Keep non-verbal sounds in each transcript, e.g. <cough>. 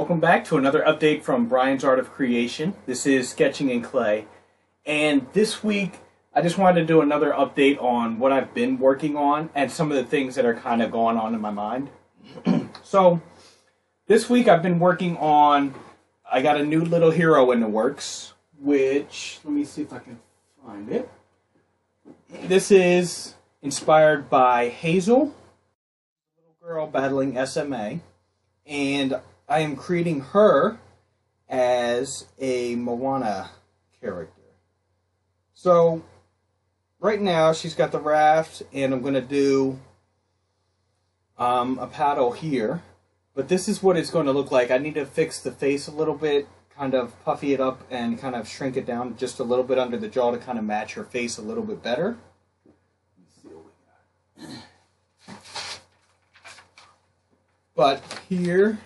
Welcome back to another update from Brian's Art of Creation. This is Sketching in Clay. And this week, I just wanted to do another update on what I've been working on and some of the things that are kind of going on in my mind. <clears throat> so, this week I've been working on, I got a new little hero in the works, which, let me see if I can find it. This is inspired by Hazel, a little girl battling SMA, and I am creating her as a Moana character. So, right now she's got the raft, and I'm going to do um, a paddle here. But this is what it's going to look like. I need to fix the face a little bit, kind of puffy it up, and kind of shrink it down just a little bit under the jaw to kind of match her face a little bit better. But here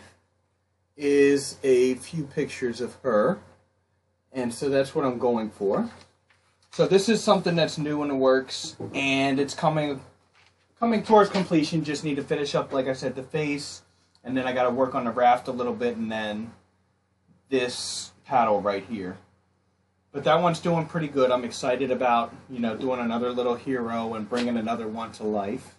is a few pictures of her. And so that's what I'm going for. So this is something that's new in the works and it's coming coming towards completion. Just need to finish up, like I said, the face. And then I got to work on the raft a little bit and then this paddle right here. But that one's doing pretty good. I'm excited about, you know, doing another little hero and bringing another one to life.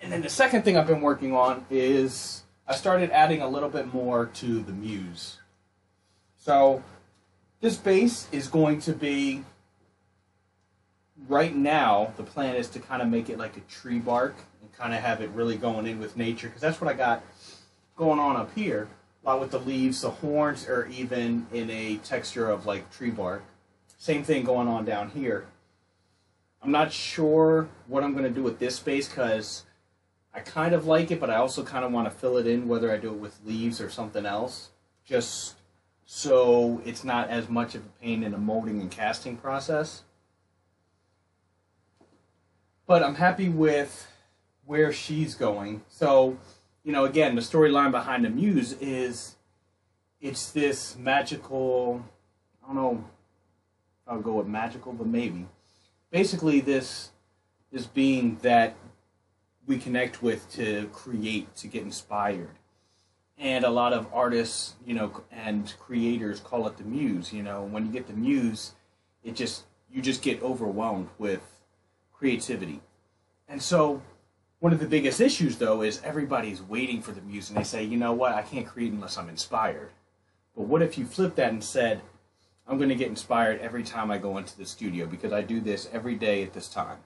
And then the second thing I've been working on is I started adding a little bit more to the muse. So this base is going to be right now the plan is to kind of make it like a tree bark and kind of have it really going in with nature because that's what I got going on up here. A lot with the leaves, the horns are even in a texture of like tree bark. Same thing going on down here. I'm not sure what I'm going to do with this space because I kind of like it, but I also kind of want to fill it in, whether I do it with leaves or something else, just so it's not as much of a pain in the molding and casting process. But I'm happy with where she's going. So, you know, again, the storyline behind the Muse is it's this magical, I don't know I'll go with magical, but maybe. Basically, this this being that we connect with to create, to get inspired. And a lot of artists, you know, and creators call it the muse. You know, when you get the muse, it just you just get overwhelmed with creativity. And so, one of the biggest issues though is everybody's waiting for the muse, and they say, you know what, I can't create unless I'm inspired. But what if you flip that and said, I'm going to get inspired every time I go into the studio because I do this every day at this time.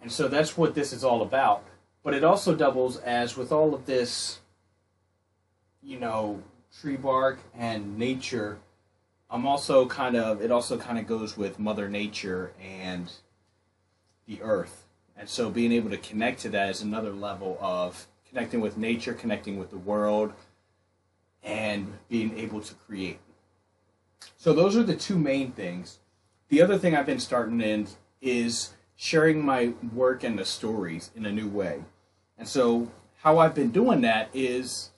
And so that's what this is all about. But it also doubles as with all of this, you know, tree bark and nature. I'm also kind of, it also kind of goes with Mother Nature and the earth. And so being able to connect to that is another level of connecting with nature, connecting with the world, and being able to create. So those are the two main things. The other thing I've been starting in is sharing my work and the stories in a new way. And so, how I've been doing that is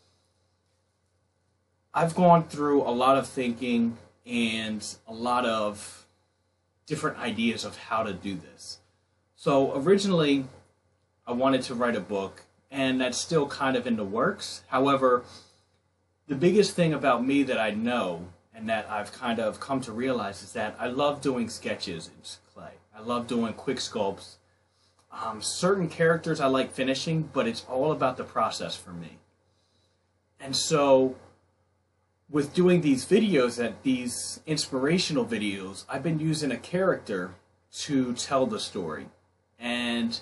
I've gone through a lot of thinking and a lot of different ideas of how to do this. So, originally, I wanted to write a book, and that's still kind of in the works. However, the biggest thing about me that I know and that I've kind of come to realize is that I love doing sketches clay. I love doing quick sculpts. Um, certain characters I like finishing, but it's all about the process for me. And so, with doing these videos, that these inspirational videos, I've been using a character to tell the story, and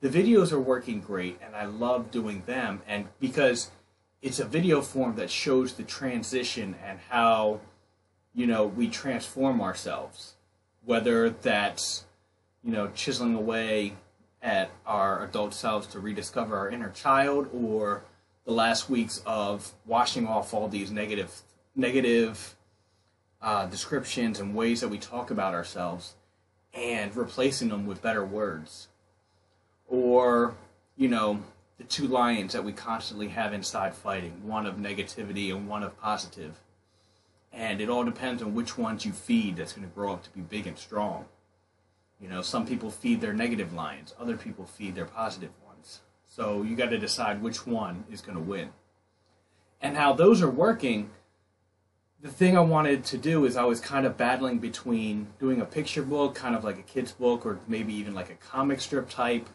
the videos are working great, and I love doing them. And because it's a video form that shows the transition and how, you know, we transform ourselves, whether that's you know, chiseling away at our adult selves to rediscover our inner child or the last weeks of washing off all these negative negative uh, descriptions and ways that we talk about ourselves and replacing them with better words. Or you know the two lions that we constantly have inside fighting one of negativity and one of positive. And it all depends on which ones you feed that's going to grow up to be big and strong you know, some people feed their negative lions, other people feed their positive ones. So you got to decide which one is going to win. and how those are working. The thing I wanted to do is I was kind of battling between doing a picture book, kind of like a kid's book, or maybe even like a comic strip type.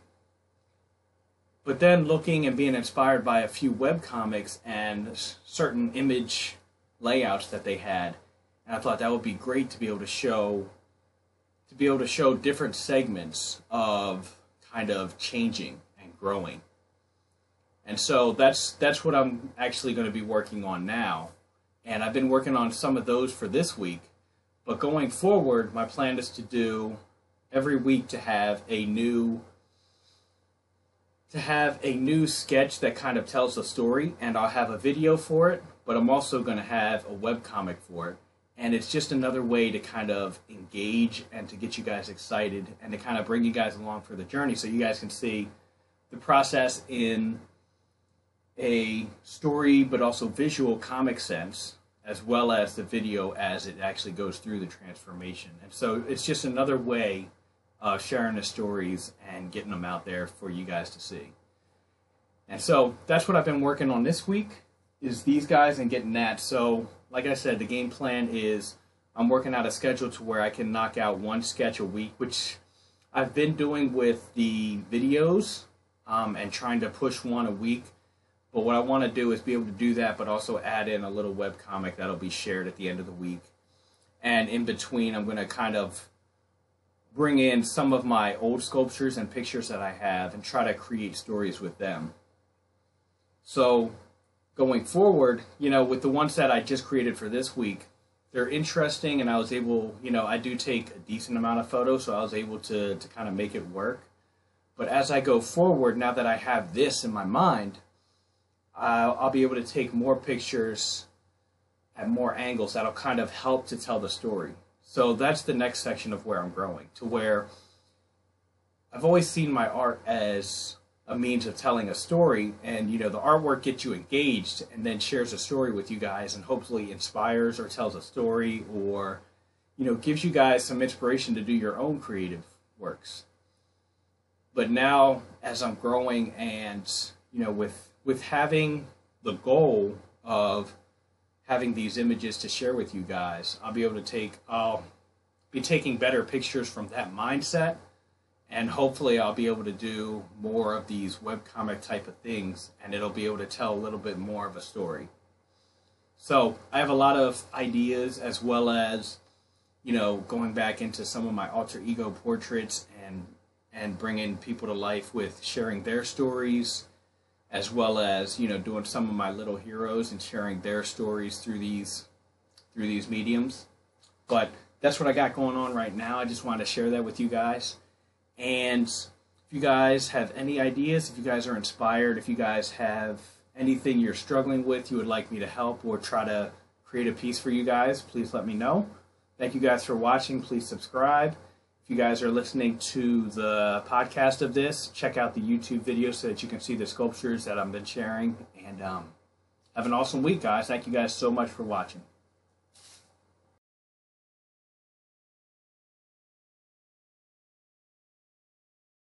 But then looking and being inspired by a few web comics and certain image layouts that they had, and I thought that would be great to be able to show to be able to show different segments of kind of changing and growing. And so that's that's what I'm actually going to be working on now. And I've been working on some of those for this week. But going forward, my plan is to do every week to have a new to have a new sketch that kind of tells the story and I'll have a video for it, but I'm also going to have a web comic for it. And it's just another way to kind of engage and to get you guys excited and to kind of bring you guys along for the journey so you guys can see the process in a story but also visual comic sense as well as the video as it actually goes through the transformation. And so it's just another way of sharing the stories and getting them out there for you guys to see. And so that's what I've been working on this week is these guys and getting that. So like I said, the game plan is I'm working out a schedule to where I can knock out one sketch a week, which I've been doing with the videos um, and trying to push one a week. But what I want to do is be able to do that, but also add in a little web comic that'll be shared at the end of the week. And in between, I'm going to kind of bring in some of my old sculptures and pictures that I have and try to create stories with them. So, going forward, you know, with the ones that I just created for this week, they're interesting and I was able, you know, I do take a decent amount of photos, so I was able to, to kind of make it work. But as I go forward, now that I have this in my mind, I'll, I'll be able to take more pictures at more angles that'll kind of help to tell the story. So that's the next section of where I'm growing to where I've always seen my art as a means of telling a story and you know the artwork gets you engaged and then shares a story with you guys and hopefully inspires or tells a story or you know gives you guys some inspiration to do your own creative works but now as i'm growing and you know with with having the goal of having these images to share with you guys, I'll be able to take, I'll be taking better pictures from that mindset. And hopefully, I'll be able to do more of these webcomic type of things, and it'll be able to tell a little bit more of a story. So, I have a lot of ideas as well as, you know, going back into some of my alter ego portraits and and bringing people to life with sharing their stories as well as you know doing some of my little heroes and sharing their stories through these through these mediums. But that's what I got going on right now. I just wanted to share that with you guys. And if you guys have any ideas, if you guys are inspired, if you guys have anything you're struggling with, you would like me to help or try to create a piece for you guys, please let me know. Thank you guys for watching. Please subscribe If you guys are listening to the podcast of this, check out the YouTube video so that you can see the sculptures that I've been sharing. And um, have an awesome week, guys. Thank you guys so much for watching.